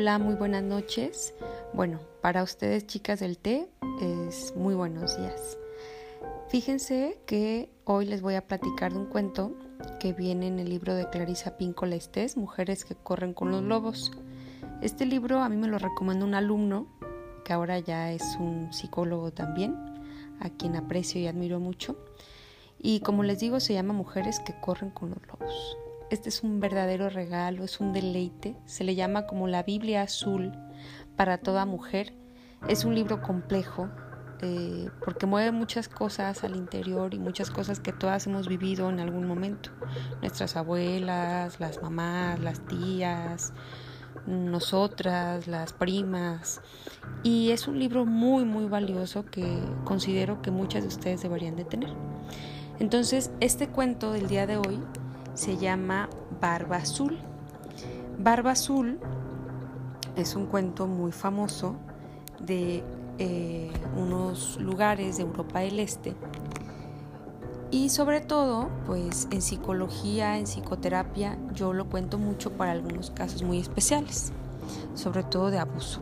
Hola, muy buenas noches. Bueno, para ustedes chicas del té es muy buenos días. Fíjense que hoy les voy a platicar de un cuento que viene en el libro de Clarisa Pincola Estés, Mujeres que corren con los lobos. Este libro a mí me lo recomendó un alumno que ahora ya es un psicólogo también, a quien aprecio y admiro mucho. Y como les digo, se llama Mujeres que corren con los lobos. Este es un verdadero regalo, es un deleite. Se le llama como la Biblia azul para toda mujer. Es un libro complejo eh, porque mueve muchas cosas al interior y muchas cosas que todas hemos vivido en algún momento. Nuestras abuelas, las mamás, las tías, nosotras, las primas. Y es un libro muy, muy valioso que considero que muchas de ustedes deberían de tener. Entonces, este cuento del día de hoy se llama Barba Azul. Barba Azul es un cuento muy famoso de eh, unos lugares de Europa del Este y sobre todo pues en psicología, en psicoterapia yo lo cuento mucho para algunos casos muy especiales, sobre todo de abuso.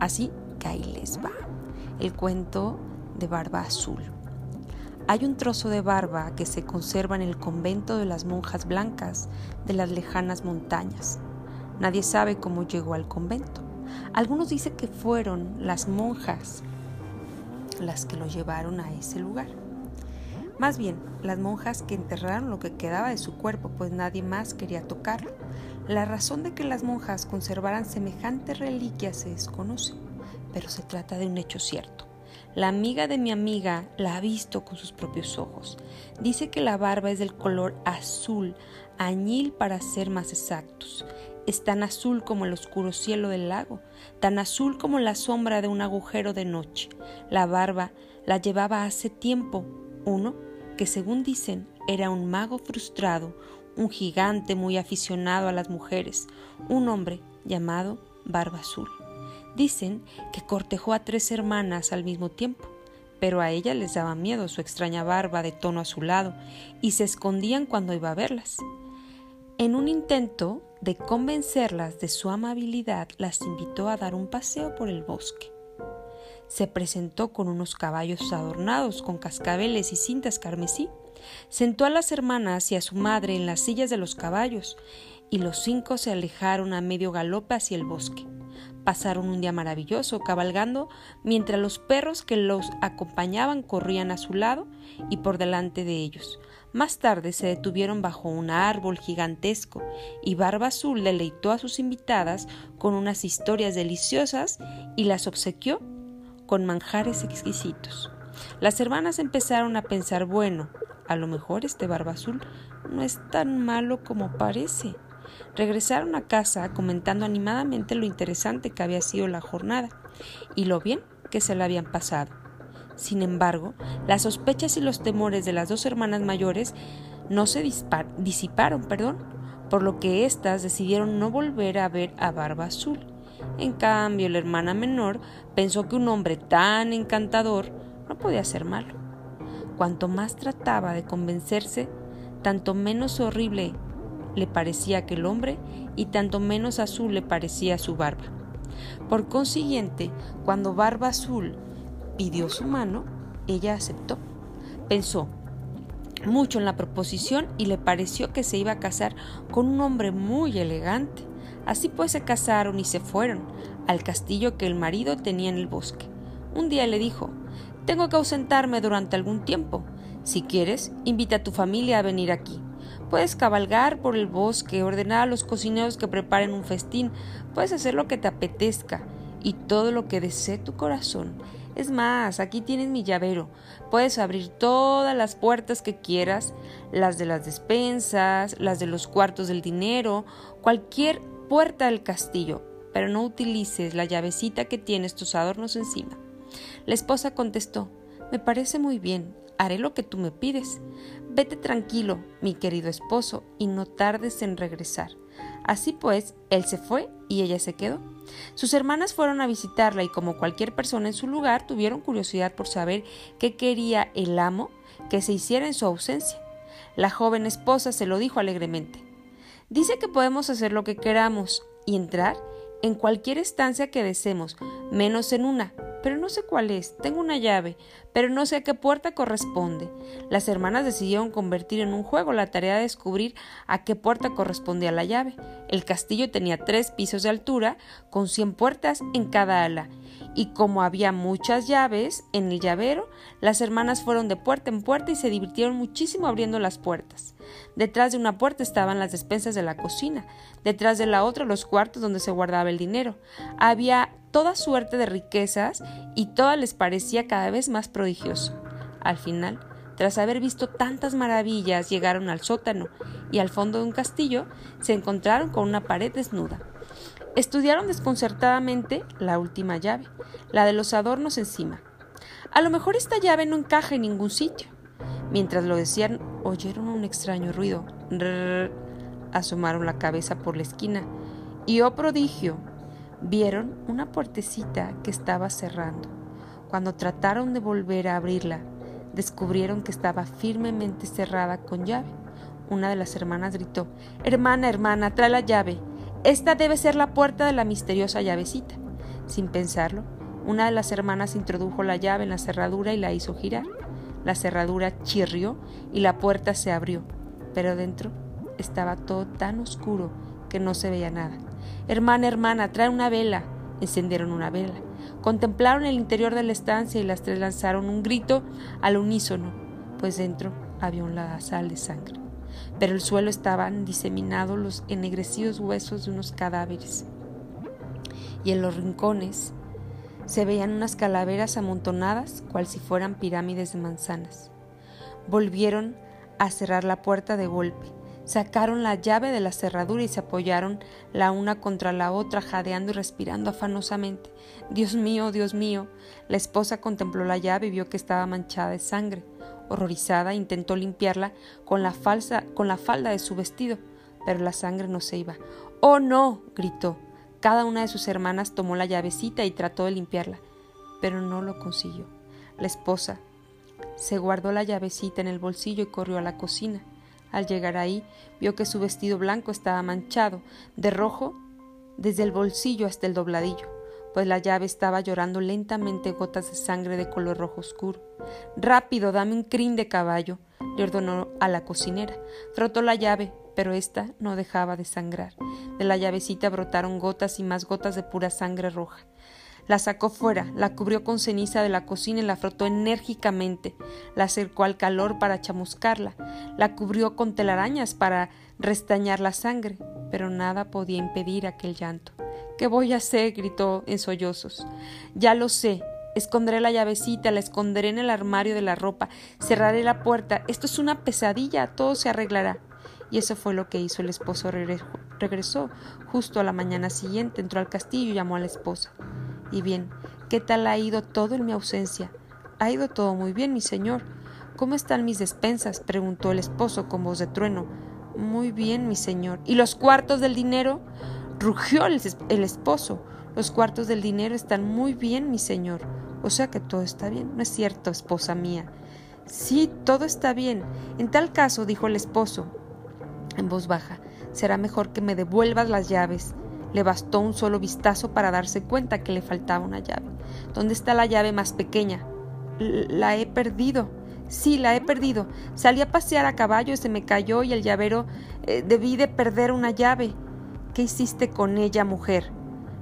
Así que ahí les va el cuento de Barba Azul. Hay un trozo de barba que se conserva en el convento de las monjas blancas de las lejanas montañas. Nadie sabe cómo llegó al convento. Algunos dicen que fueron las monjas las que lo llevaron a ese lugar. Más bien, las monjas que enterraron lo que quedaba de su cuerpo, pues nadie más quería tocarlo. La razón de que las monjas conservaran semejante reliquia se desconoce, pero se trata de un hecho cierto. La amiga de mi amiga la ha visto con sus propios ojos. Dice que la barba es del color azul, añil para ser más exactos. Es tan azul como el oscuro cielo del lago, tan azul como la sombra de un agujero de noche. La barba la llevaba hace tiempo uno que según dicen era un mago frustrado, un gigante muy aficionado a las mujeres, un hombre llamado Barba Azul. Dicen que cortejó a tres hermanas al mismo tiempo, pero a ella les daba miedo su extraña barba de tono azulado y se escondían cuando iba a verlas. En un intento de convencerlas de su amabilidad, las invitó a dar un paseo por el bosque. Se presentó con unos caballos adornados con cascabeles y cintas carmesí. Sentó a las hermanas y a su madre en las sillas de los caballos, y los cinco se alejaron a medio galope hacia el bosque. Pasaron un día maravilloso cabalgando mientras los perros que los acompañaban corrían a su lado y por delante de ellos. Más tarde se detuvieron bajo un árbol gigantesco y Barba Azul deleitó a sus invitadas con unas historias deliciosas y las obsequió con manjares exquisitos. Las hermanas empezaron a pensar, bueno, a lo mejor este Barba Azul no es tan malo como parece. Regresaron a casa comentando animadamente lo interesante que había sido la jornada y lo bien que se la habían pasado. Sin embargo, las sospechas y los temores de las dos hermanas mayores no se disiparon, perdón, por lo que éstas decidieron no volver a ver a Barba Azul. En cambio, la hermana menor pensó que un hombre tan encantador no podía ser malo. Cuanto más trataba de convencerse, tanto menos horrible le parecía aquel hombre y tanto menos azul le parecía su barba. Por consiguiente, cuando Barba Azul pidió su mano, ella aceptó. Pensó mucho en la proposición y le pareció que se iba a casar con un hombre muy elegante. Así pues se casaron y se fueron al castillo que el marido tenía en el bosque. Un día le dijo Tengo que ausentarme durante algún tiempo. Si quieres, invita a tu familia a venir aquí. Puedes cabalgar por el bosque, ordenar a los cocineros que preparen un festín, puedes hacer lo que te apetezca y todo lo que desee tu corazón. Es más, aquí tienes mi llavero. Puedes abrir todas las puertas que quieras, las de las despensas, las de los cuartos del dinero, cualquier puerta del castillo, pero no utilices la llavecita que tienes tus adornos encima. La esposa contestó, me parece muy bien, haré lo que tú me pides. Vete tranquilo, mi querido esposo, y no tardes en regresar. Así pues, él se fue y ella se quedó. Sus hermanas fueron a visitarla y como cualquier persona en su lugar tuvieron curiosidad por saber qué quería el amo que se hiciera en su ausencia. La joven esposa se lo dijo alegremente. Dice que podemos hacer lo que queramos y entrar en cualquier estancia que deseemos, menos en una, pero no sé cuál es. Tengo una llave, pero no sé a qué puerta corresponde. Las hermanas decidieron convertir en un juego la tarea de descubrir a qué puerta correspondía la llave. El castillo tenía tres pisos de altura, con cien puertas en cada ala, y como había muchas llaves en el llavero, las hermanas fueron de puerta en puerta y se divirtieron muchísimo abriendo las puertas. Detrás de una puerta estaban las despensas de la cocina, detrás de la otra los cuartos donde se guardaba el dinero. Había toda suerte de riquezas y toda les parecía cada vez más prodigioso. Al final, tras haber visto tantas maravillas, llegaron al sótano y al fondo de un castillo se encontraron con una pared desnuda. Estudiaron desconcertadamente la última llave, la de los adornos encima. A lo mejor esta llave no encaja en ningún sitio. Mientras lo decían, oyeron un extraño ruido. asomaron la cabeza por la esquina. Y oh prodigio, vieron una puertecita que estaba cerrando. Cuando trataron de volver a abrirla, descubrieron que estaba firmemente cerrada con llave. Una de las hermanas gritó Hermana, hermana, trae la llave. Esta debe ser la puerta de la misteriosa llavecita. Sin pensarlo, una de las hermanas introdujo la llave en la cerradura y la hizo girar. La cerradura chirrió y la puerta se abrió, pero dentro estaba todo tan oscuro que no se veía nada. Hermana, hermana, trae una vela. Encendieron una vela. Contemplaron el interior de la estancia y las tres lanzaron un grito al unísono, pues dentro había un ladazal de sangre. Pero el suelo estaban diseminados los ennegrecidos huesos de unos cadáveres. Y en los rincones se veían unas calaveras amontonadas, cual si fueran pirámides de manzanas. Volvieron a cerrar la puerta de golpe Sacaron la llave de la cerradura y se apoyaron la una contra la otra, jadeando y respirando afanosamente. Dios mío, Dios mío. La esposa contempló la llave y vio que estaba manchada de sangre. Horrorizada, intentó limpiarla con la, con la falda de su vestido, pero la sangre no se iba. ¡Oh, no! gritó. Cada una de sus hermanas tomó la llavecita y trató de limpiarla, pero no lo consiguió. La esposa se guardó la llavecita en el bolsillo y corrió a la cocina. Al llegar ahí, vio que su vestido blanco estaba manchado de rojo desde el bolsillo hasta el dobladillo, pues la llave estaba llorando lentamente gotas de sangre de color rojo oscuro. Rápido, dame un crin de caballo, le ordenó a la cocinera. Frotó la llave, pero ésta no dejaba de sangrar. De la llavecita brotaron gotas y más gotas de pura sangre roja. La sacó fuera, la cubrió con ceniza de la cocina y la frotó enérgicamente. La acercó al calor para chamuscarla. La cubrió con telarañas para restañar la sangre, pero nada podía impedir aquel llanto. ¿Qué voy a hacer? gritó en sollozos. Ya lo sé. Esconderé la llavecita, la esconderé en el armario de la ropa, cerraré la puerta. Esto es una pesadilla, todo se arreglará. Y eso fue lo que hizo el esposo. Regresó justo a la mañana siguiente, entró al castillo y llamó a la esposa. Y bien, ¿qué tal ha ido todo en mi ausencia? Ha ido todo muy bien, mi señor. ¿Cómo están mis despensas? preguntó el esposo con voz de trueno. Muy bien, mi señor. ¿Y los cuartos del dinero? rugió el, el esposo. Los cuartos del dinero están muy bien, mi señor. O sea que todo está bien. ¿No es cierto, esposa mía? Sí, todo está bien. En tal caso, dijo el esposo, en voz baja, será mejor que me devuelvas las llaves. Le bastó un solo vistazo para darse cuenta que le faltaba una llave. ¿Dónde está la llave más pequeña? La he perdido. Sí, la he perdido. Salí a pasear a caballo y se me cayó y el llavero eh, debí de perder una llave. ¿Qué hiciste con ella, mujer?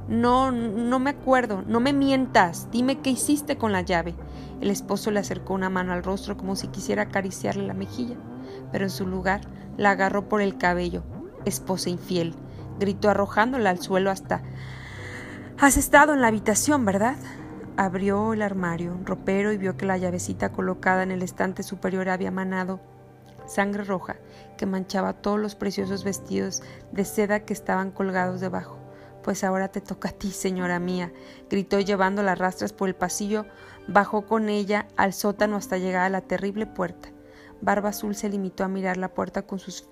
No, no me acuerdo. No me mientas. Dime qué hiciste con la llave. El esposo le acercó una mano al rostro como si quisiera acariciarle la mejilla, pero en su lugar la agarró por el cabello. Esposa infiel gritó arrojándola al suelo hasta Has estado en la habitación, ¿verdad? Abrió el armario, ropero, y vio que la llavecita colocada en el estante superior había manado sangre roja que manchaba todos los preciosos vestidos de seda que estaban colgados debajo. Pues ahora te toca a ti, señora mía, gritó llevando las rastras por el pasillo, bajó con ella al sótano hasta llegar a la terrible puerta. Barba Azul se limitó a mirar la puerta con sus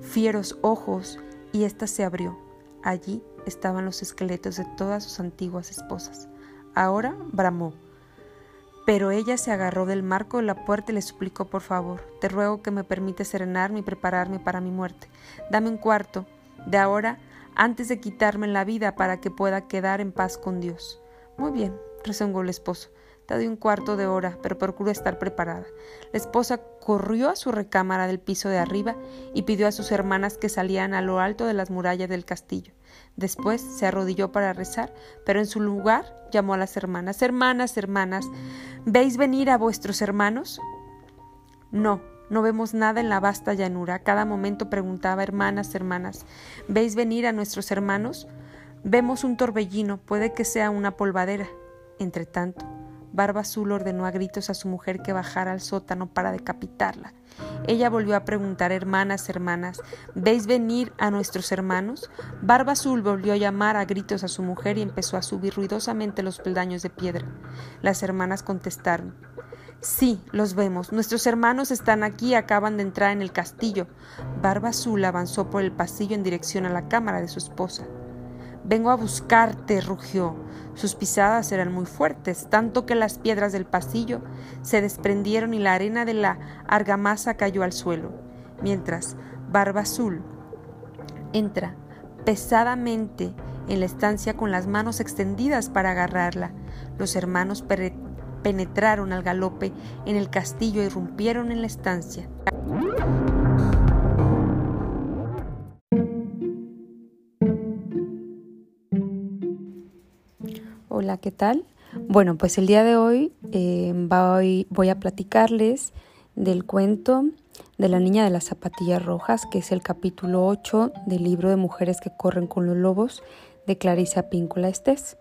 fieros ojos y ésta se abrió. Allí estaban los esqueletos de todas sus antiguas esposas. Ahora bramó. Pero ella se agarró del marco de la puerta y le suplicó por favor, te ruego que me permite serenarme y prepararme para mi muerte. Dame un cuarto. De ahora antes de quitarme la vida para que pueda quedar en paz con Dios. Muy bien, rezongó el esposo. Un cuarto de hora, pero procura estar preparada. La esposa corrió a su recámara del piso de arriba y pidió a sus hermanas que salieran a lo alto de las murallas del castillo. Después se arrodilló para rezar, pero en su lugar llamó a las hermanas Hermanas, hermanas, ¿veis venir a vuestros hermanos? No, no vemos nada en la vasta llanura. cada momento preguntaba Hermanas, hermanas, ¿veis venir a nuestros hermanos? Vemos un torbellino, puede que sea una polvadera. Entre tanto, Barba Azul ordenó a gritos a su mujer que bajara al sótano para decapitarla. Ella volvió a preguntar, hermanas, hermanas, ¿veis venir a nuestros hermanos? Barba Azul volvió a llamar a gritos a su mujer y empezó a subir ruidosamente los peldaños de piedra. Las hermanas contestaron, Sí, los vemos. Nuestros hermanos están aquí acaban de entrar en el castillo. Barba Azul avanzó por el pasillo en dirección a la cámara de su esposa. Vengo a buscarte, rugió. Sus pisadas eran muy fuertes, tanto que las piedras del pasillo se desprendieron y la arena de la argamasa cayó al suelo, mientras Barba Azul entra pesadamente en la estancia con las manos extendidas para agarrarla. Los hermanos penetraron al galope en el castillo y irrumpieron en la estancia. ¿Qué tal? Bueno, pues el día de hoy eh, voy, a platicarles del cuento de la niña de las zapatillas rojas, que es el capítulo 8 del libro de Mujeres que corren con los lobos de Clarisa Píncula Estés.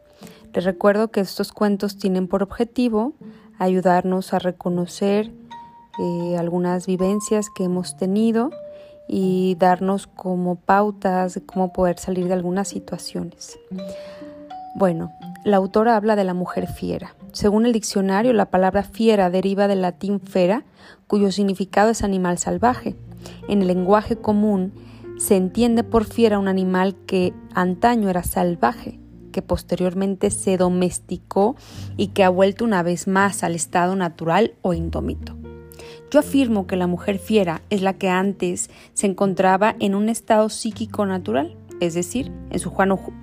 Les recuerdo que estos cuentos tienen por objetivo ayudarnos a reconocer eh, algunas vivencias que hemos tenido y darnos como pautas de cómo poder salir de algunas situaciones. Bueno, la autora habla de la mujer fiera. Según el diccionario, la palabra fiera deriva del latín fera, cuyo significado es animal salvaje. En el lenguaje común se entiende por fiera un animal que antaño era salvaje, que posteriormente se domesticó y que ha vuelto una vez más al estado natural o indómito. Yo afirmo que la mujer fiera es la que antes se encontraba en un estado psíquico natural, es decir, en su,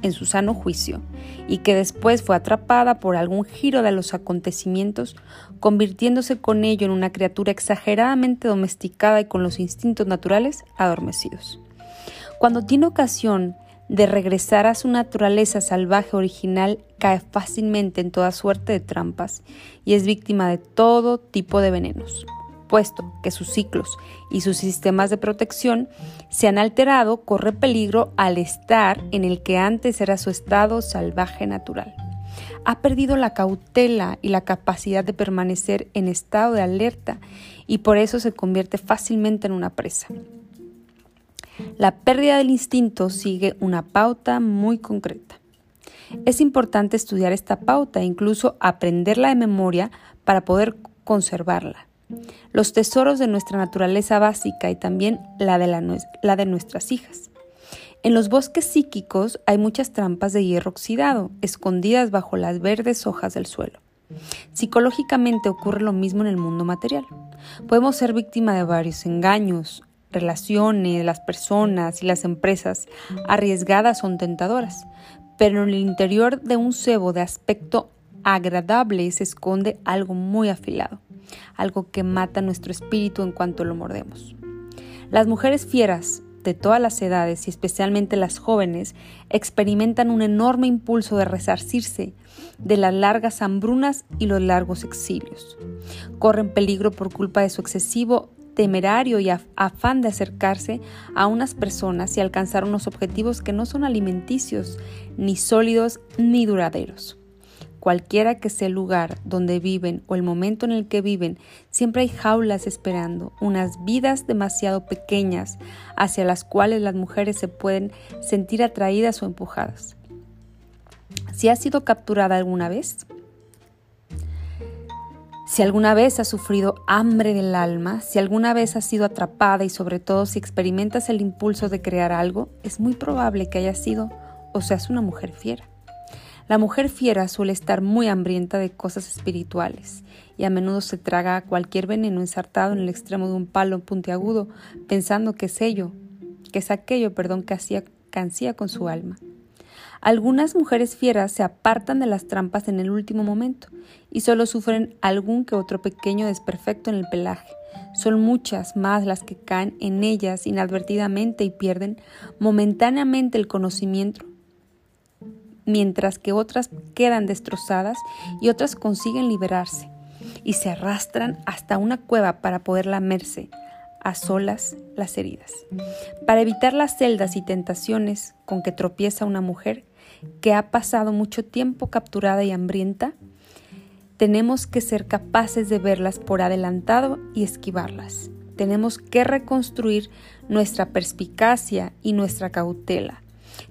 en su sano juicio, y que después fue atrapada por algún giro de los acontecimientos, convirtiéndose con ello en una criatura exageradamente domesticada y con los instintos naturales adormecidos. Cuando tiene ocasión de regresar a su naturaleza salvaje original, cae fácilmente en toda suerte de trampas y es víctima de todo tipo de venenos puesto que sus ciclos y sus sistemas de protección se han alterado, corre peligro al estar en el que antes era su estado salvaje natural. Ha perdido la cautela y la capacidad de permanecer en estado de alerta y por eso se convierte fácilmente en una presa. La pérdida del instinto sigue una pauta muy concreta. Es importante estudiar esta pauta e incluso aprenderla de memoria para poder conservarla los tesoros de nuestra naturaleza básica y también la de, nuestras hijas. En los bosques psíquicos hay muchas trampas de hierro oxidado, escondidas bajo las verdes hojas del suelo. Psicológicamente ocurre lo mismo en el mundo material. Podemos ser víctima de varios engaños, relaciones, las personas y las empresas arriesgadas o tentadoras, pero en el interior de un cebo de aspecto agradable se esconde algo muy afilado algo que mata nuestro espíritu en cuanto lo mordemos. Las mujeres fieras de todas las edades y especialmente las jóvenes experimentan un enorme impulso de resarcirse de las largas hambrunas y los largos exilios. Corren peligro por culpa de su excesivo temerario y afán de acercarse a unas personas y alcanzar unos objetivos que no son alimenticios, ni sólidos, ni duraderos. Cualquiera que sea el lugar donde viven o el momento en el que viven, siempre hay jaulas esperando, unas vidas demasiado pequeñas hacia las cuales las mujeres se pueden sentir atraídas o empujadas. Si has sido capturada alguna vez, si alguna vez has sufrido hambre del alma, si alguna vez has sido atrapada y sobre todo si experimentas el impulso de crear algo, es muy probable que hayas sido o seas una mujer fiera. La mujer fiera suele estar muy hambrienta de cosas espirituales y a menudo se traga cualquier veneno ensartado en el extremo de un palo puntiagudo, pensando que es ello, que es aquello, perdón, que, hacía, mercancía con su alma. Algunas mujeres fieras se apartan de las trampas en el último momento y solo sufren algún que otro pequeño desperfecto en el pelaje. Son muchas más las que caen en ellas inadvertidamente y pierden momentáneamente el conocimiento, mientras que otras quedan destrozadas y otras consiguen liberarse y se arrastran hasta una cueva para poder lamerse a solas las heridas. Para evitar las celdas y tentaciones con que tropieza una mujer que ha pasado mucho tiempo capturada y hambrienta, tenemos que ser capaces de verlas por adelantado y esquivarlas. Tenemos que reconstruir nuestra perspicacia y nuestra cautela.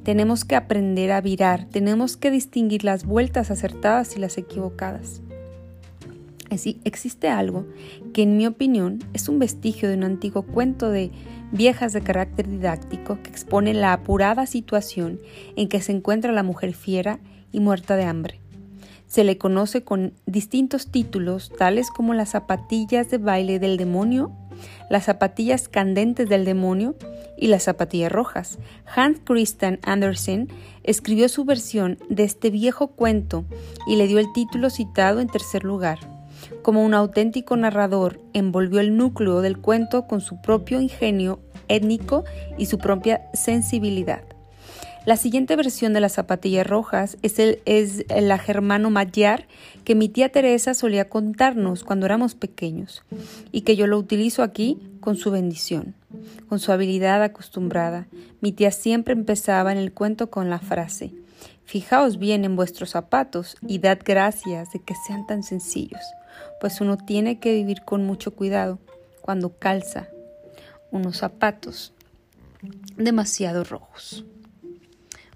Tenemos que aprender a virar, tenemos que distinguir las vueltas acertadas y las equivocadas. Así, existe algo que en mi opinión es un vestigio de un antiguo cuento de viejas de carácter didáctico que expone la apurada situación en que se encuentra la mujer fiera y muerta de hambre. Se le conoce con distintos títulos, tales como las zapatillas de baile del demonio, las zapatillas candentes del demonio y las zapatillas rojas. Hans Christian Andersen escribió su versión de este viejo cuento y le dio el título citado en tercer lugar. Como un auténtico narrador, envolvió el núcleo del cuento con su propio ingenio étnico y su propia sensibilidad. La siguiente versión de las zapatillas rojas es, el, es la germano mayar que mi tía Teresa solía contarnos cuando éramos pequeños y que yo lo utilizo aquí con su bendición, con su habilidad acostumbrada. Mi tía siempre empezaba en el cuento con la frase Fijaos bien en vuestros zapatos y dad gracias de que sean tan sencillos pues uno tiene que vivir con mucho cuidado cuando calza unos zapatos demasiado rojos.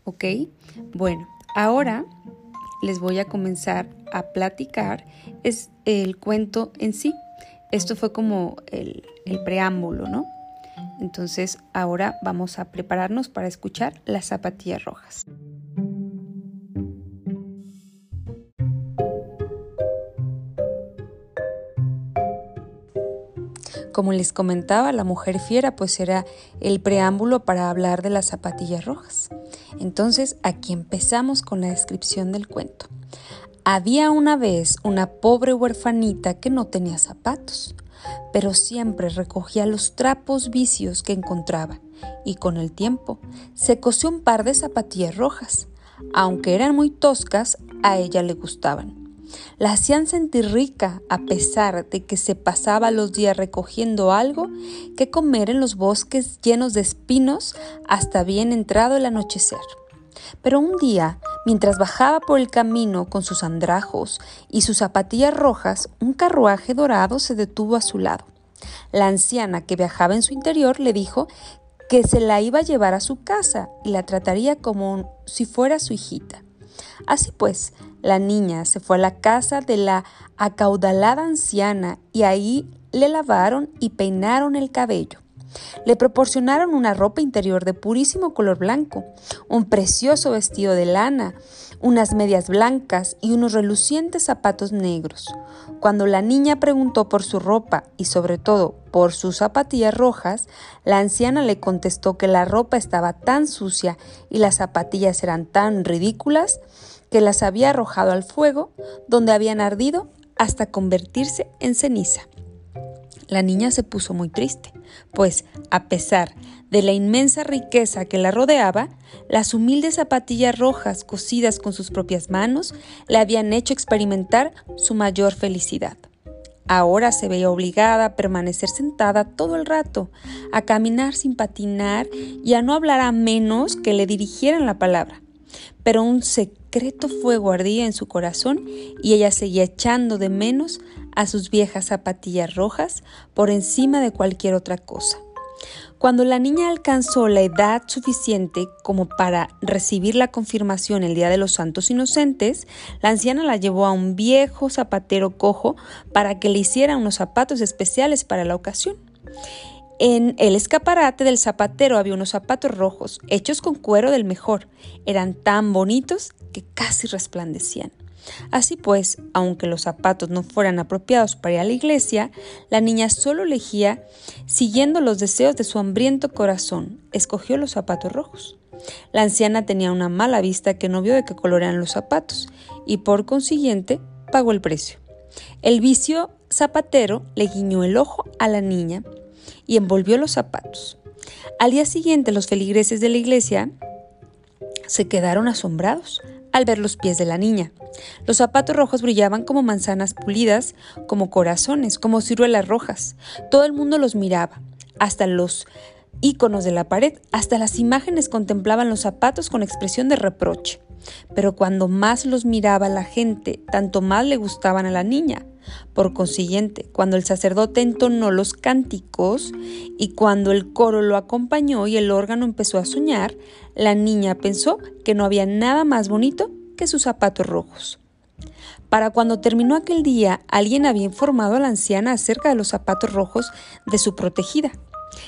¿Ok? Bueno, ahora les voy a comenzar a platicar es el cuento en sí. Esto fue como el, el preámbulo, ¿no? Entonces ahora vamos a prepararnos para escuchar las zapatillas rojas. Como les comentaba, la mujer fiera pues era el preámbulo para hablar de las zapatillas rojas. Entonces aquí empezamos con la descripción del cuento. Había una vez una pobre huerfanita que no tenía zapatos, pero siempre recogía los trapos vicios que encontraba y con el tiempo se cosió un par de zapatillas rojas. Aunque eran muy toscas, a ella le gustaban. La hacían sentir rica a pesar de que se pasaba los días recogiendo algo que comer en los bosques llenos de espinos hasta bien entrado el anochecer. Pero un día, mientras bajaba por el camino con sus andrajos y sus zapatillas rojas, un carruaje dorado se detuvo a su lado. La anciana que viajaba en su interior le dijo que se la iba a llevar a su casa y la trataría como si fuera su hijita. Así pues, la niña se fue a la casa de la acaudalada anciana y ahí le lavaron y peinaron el cabello. Le proporcionaron una ropa interior de purísimo color blanco, un precioso vestido de lana, unas medias blancas y unos relucientes zapatos negros. Cuando la niña preguntó por su ropa y sobre todo por sus zapatillas rojas, la anciana le contestó que la ropa estaba tan sucia y las zapatillas eran tan ridículas que las había arrojado al fuego, donde habían ardido hasta convertirse en ceniza. La niña se puso muy triste, pues, a pesar de la inmensa riqueza que la rodeaba, las humildes zapatillas rojas cosidas con sus propias manos le habían hecho experimentar su mayor felicidad. Ahora se veía obligada a permanecer sentada todo el rato, a caminar sin patinar y a no hablar a menos que le dirigieran la palabra. Pero un secreto fuego ardía en su corazón y ella seguía echando de menos a sus viejas zapatillas rojas por encima de cualquier otra cosa. Cuando la niña alcanzó la edad suficiente como para recibir la confirmación el Día de los Santos Inocentes, la anciana la llevó a un viejo zapatero cojo para que le hiciera unos zapatos especiales para la ocasión. En el escaparate del zapatero había unos zapatos rojos, hechos con cuero del mejor. Eran tan bonitos que casi resplandecían. Así pues, aunque los zapatos no fueran apropiados para ir a la iglesia, la niña solo elegía siguiendo los deseos de su hambriento corazón. Escogió los zapatos rojos. La anciana tenía una mala vista que no vio de qué color eran los zapatos y por consiguiente pagó el precio. El vicio zapatero le guiñó el ojo a la niña y envolvió los zapatos. Al día siguiente los feligreses de la iglesia se quedaron asombrados al ver los pies de la niña. Los zapatos rojos brillaban como manzanas pulidas, como corazones, como ciruelas rojas. Todo el mundo los miraba, hasta los íconos de la pared, hasta las imágenes contemplaban los zapatos con expresión de reproche. Pero cuando más los miraba la gente, tanto más le gustaban a la niña. Por consiguiente, cuando el sacerdote entonó los cánticos y cuando el coro lo acompañó y el órgano empezó a soñar, la niña pensó que no había nada más bonito que sus zapatos rojos. Para cuando terminó aquel día, alguien había informado a la anciana acerca de los zapatos rojos de su protegida.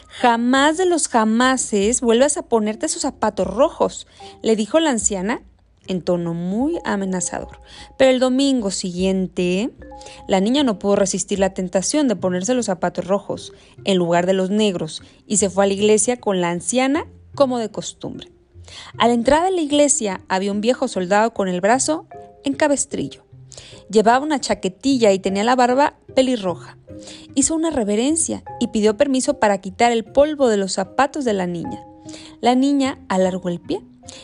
Jamás de los jamases vuelvas a ponerte esos zapatos rojos, le dijo la anciana en tono muy amenazador. Pero el domingo siguiente, la niña no pudo resistir la tentación de ponerse los zapatos rojos en lugar de los negros y se fue a la iglesia con la anciana como de costumbre. A la entrada de la iglesia había un viejo soldado con el brazo en cabestrillo. Llevaba una chaquetilla y tenía la barba pelirroja. Hizo una reverencia y pidió permiso para quitar el polvo de los zapatos de la niña. La niña alargó el pie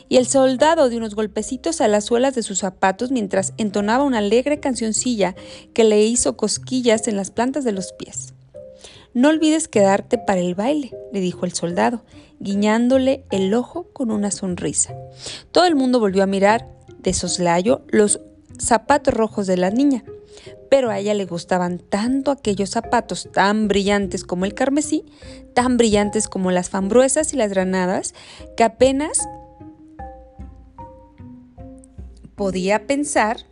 y el soldado dio unos golpecitos a las suelas de sus zapatos mientras entonaba una alegre cancioncilla que le hizo cosquillas en las plantas de los pies. No olvides quedarte para el baile, le dijo el soldado, guiñándole el ojo con una sonrisa. Todo el mundo volvió a mirar de soslayo los zapatos rojos de la niña, pero a ella le gustaban tanto aquellos zapatos tan brillantes como el carmesí, tan brillantes como las fambruesas y las granadas, que apenas podía pensar,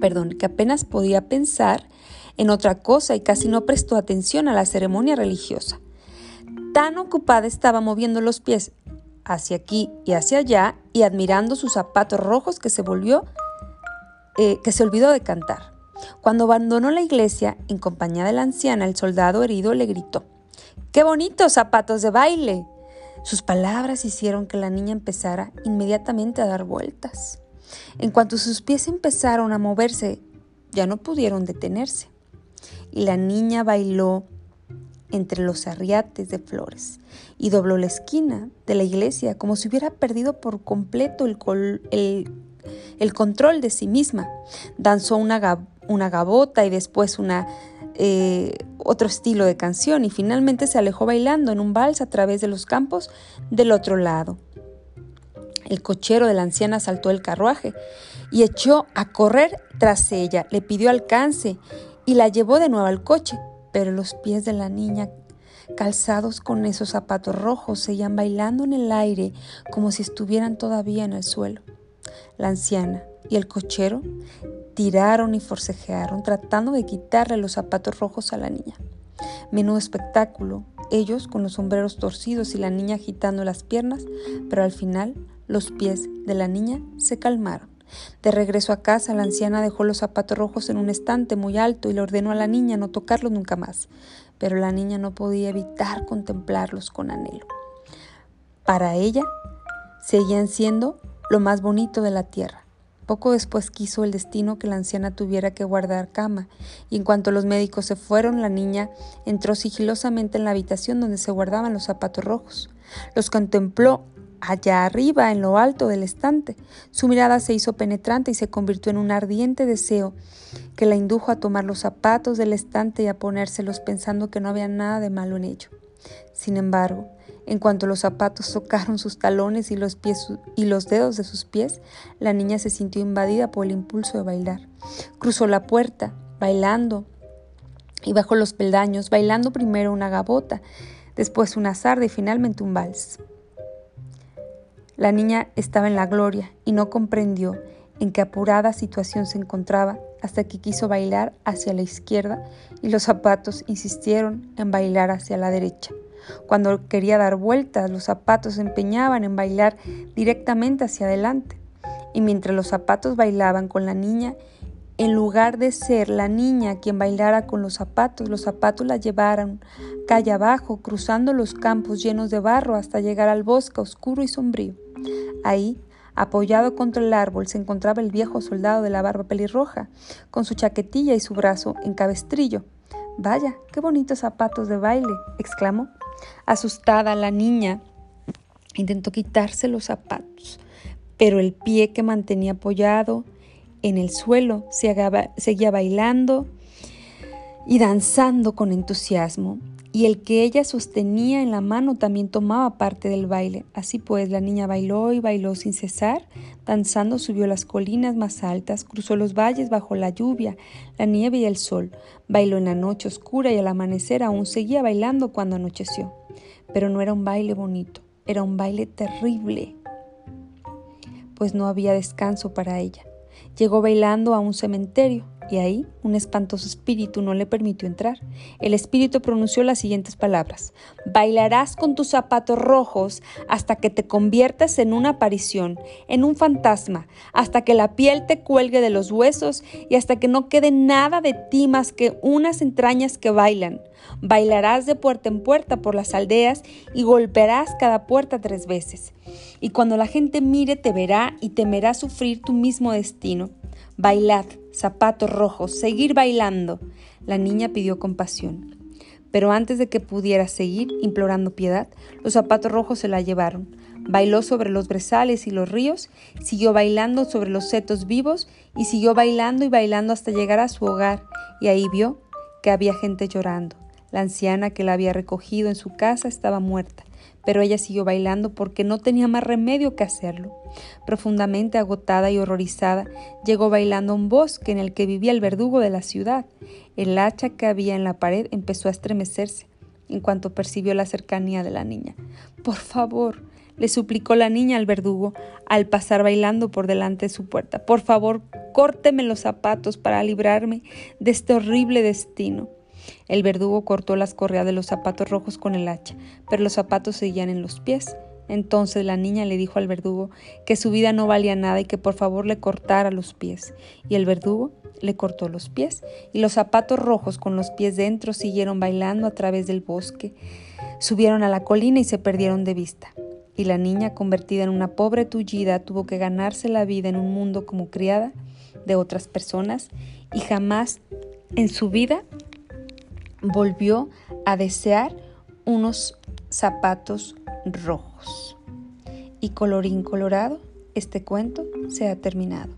perdón, que apenas podía pensar en otra cosa y casi no prestó atención a la ceremonia religiosa. Tan ocupada estaba moviendo los pies hacia aquí y hacia allá y admirando sus zapatos rojos que se volvió, eh, que se olvidó de cantar. Cuando abandonó la iglesia, en compañía de la anciana, el soldado herido le gritó, ¡Qué bonitos zapatos de baile! Sus palabras hicieron que la niña empezara inmediatamente a dar vueltas. En cuanto sus pies empezaron a moverse, ya no pudieron detenerse. Y la niña bailó entre los arriates de flores y dobló la esquina de la iglesia como si hubiera perdido por completo el, control de sí misma. Danzó una, una gabota y después una eh, otro estilo de canción y finalmente se alejó bailando en un vals a través de los campos del otro lado. El cochero de la anciana saltó el carruaje y echó a correr tras ella, le pidió alcance y la llevó de nuevo al coche, pero los pies de la niña calzados con esos zapatos rojos seguían bailando en el aire como si estuvieran todavía en el suelo. La anciana y el cochero tiraron y forcejearon tratando de quitarle los zapatos rojos a la niña. Menudo espectáculo, ellos con los sombreros torcidos y la niña agitando las piernas, pero al final los pies de la niña se calmaron. De regreso a casa, la anciana dejó los zapatos rojos en un estante muy alto y le ordenó a la niña no tocarlos nunca más, pero la niña no podía evitar contemplarlos con anhelo. Para ella, seguían siendo lo más bonito de la tierra. Poco después quiso el destino que la anciana tuviera que guardar cama, y en cuanto los médicos se fueron, la niña entró sigilosamente en la habitación donde se guardaban los zapatos rojos. Los contempló allá arriba, en lo alto del estante. Su mirada se hizo penetrante y se convirtió en un ardiente deseo que la indujo a tomar los zapatos del estante y a ponérselos pensando que no había nada de malo en ello. Sin embargo, en cuanto los zapatos tocaron sus talones y los, dedos de sus pies, la niña se sintió invadida por el impulso de bailar. Cruzó la puerta, bailando, y bajó los peldaños, bailando primero una gabota, después una sarda y finalmente un vals. La niña estaba en la gloria y no comprendió en qué apurada situación se encontraba hasta que quiso bailar hacia la izquierda y los zapatos insistieron en bailar hacia la derecha. Cuando quería dar vueltas, los zapatos se empeñaban en bailar directamente hacia adelante. Y mientras los zapatos bailaban con la niña en lugar de ser la niña quien bailara con los zapatos, los zapatos la llevaron calle abajo, cruzando los campos llenos de barro hasta llegar al bosque oscuro y sombrío. Ahí, apoyado contra el árbol, se encontraba el viejo soldado de la barba pelirroja, con su chaquetilla y su brazo en cabestrillo. Vaya, qué bonitos zapatos de baile, exclamó. Asustada, la niña intentó quitarse los zapatos, pero el pie que mantenía apoyado en el suelo, seguía bailando y danzando con entusiasmo, y el que ella sostenía en la mano también tomaba parte del baile. Así pues, la niña bailó y bailó sin cesar, danzando subió las colinas más altas, cruzó los valles bajo la lluvia, la nieve y el sol, bailó en la noche oscura y al amanecer aún seguía bailando cuando anocheció. Pero no era un baile bonito, era un baile terrible, pues no había descanso para ella. Llegó bailando a un cementerio y ahí un espantoso espíritu no le permitió entrar. El espíritu pronunció las siguientes palabras. Bailarás con tus zapatos rojos hasta que te conviertas en una aparición, en un fantasma, hasta que la piel te cuelgue de los huesos y hasta que no quede nada de ti más que unas entrañas que bailan. Bailarás de puerta en puerta por las aldeas y golpearás cada puerta tres veces. Y cuando la gente mire te verá y temerá sufrir tu mismo destino. Bailad, zapatos rojos, seguir bailando. La niña pidió compasión. Pero antes de que pudiera seguir implorando piedad, los zapatos rojos se la llevaron. Bailó sobre los brezales y los ríos, siguió bailando sobre los setos vivos y siguió bailando y bailando hasta llegar a su hogar, y ahí vio que había gente llorando. La anciana que la había recogido en su casa estaba muerta, pero ella siguió bailando porque no tenía más remedio que hacerlo. Profundamente agotada y horrorizada, llegó bailando a un bosque en el que vivía el verdugo de la ciudad. El hacha que había en la pared empezó a estremecerse en cuanto percibió la cercanía de la niña. Por favor, le suplicó la niña al verdugo al pasar bailando por delante de su puerta. Por favor, córteme los zapatos para librarme de este horrible destino. El verdugo cortó las correas de los zapatos rojos con el hacha, pero los zapatos seguían en los pies. Entonces la niña le dijo al verdugo que su vida no valía nada y que por favor le cortara los pies. Y el verdugo le cortó los pies, y los zapatos rojos con los pies dentro siguieron bailando a través del bosque. Subieron a la colina y se perdieron de vista. Y la niña, convertida en una pobre tullida, tuvo que ganarse la vida en un mundo como criada de otras personas y jamás en su vida volvió a desear unos zapatos rojos. Y colorín colorado, este cuento se ha terminado.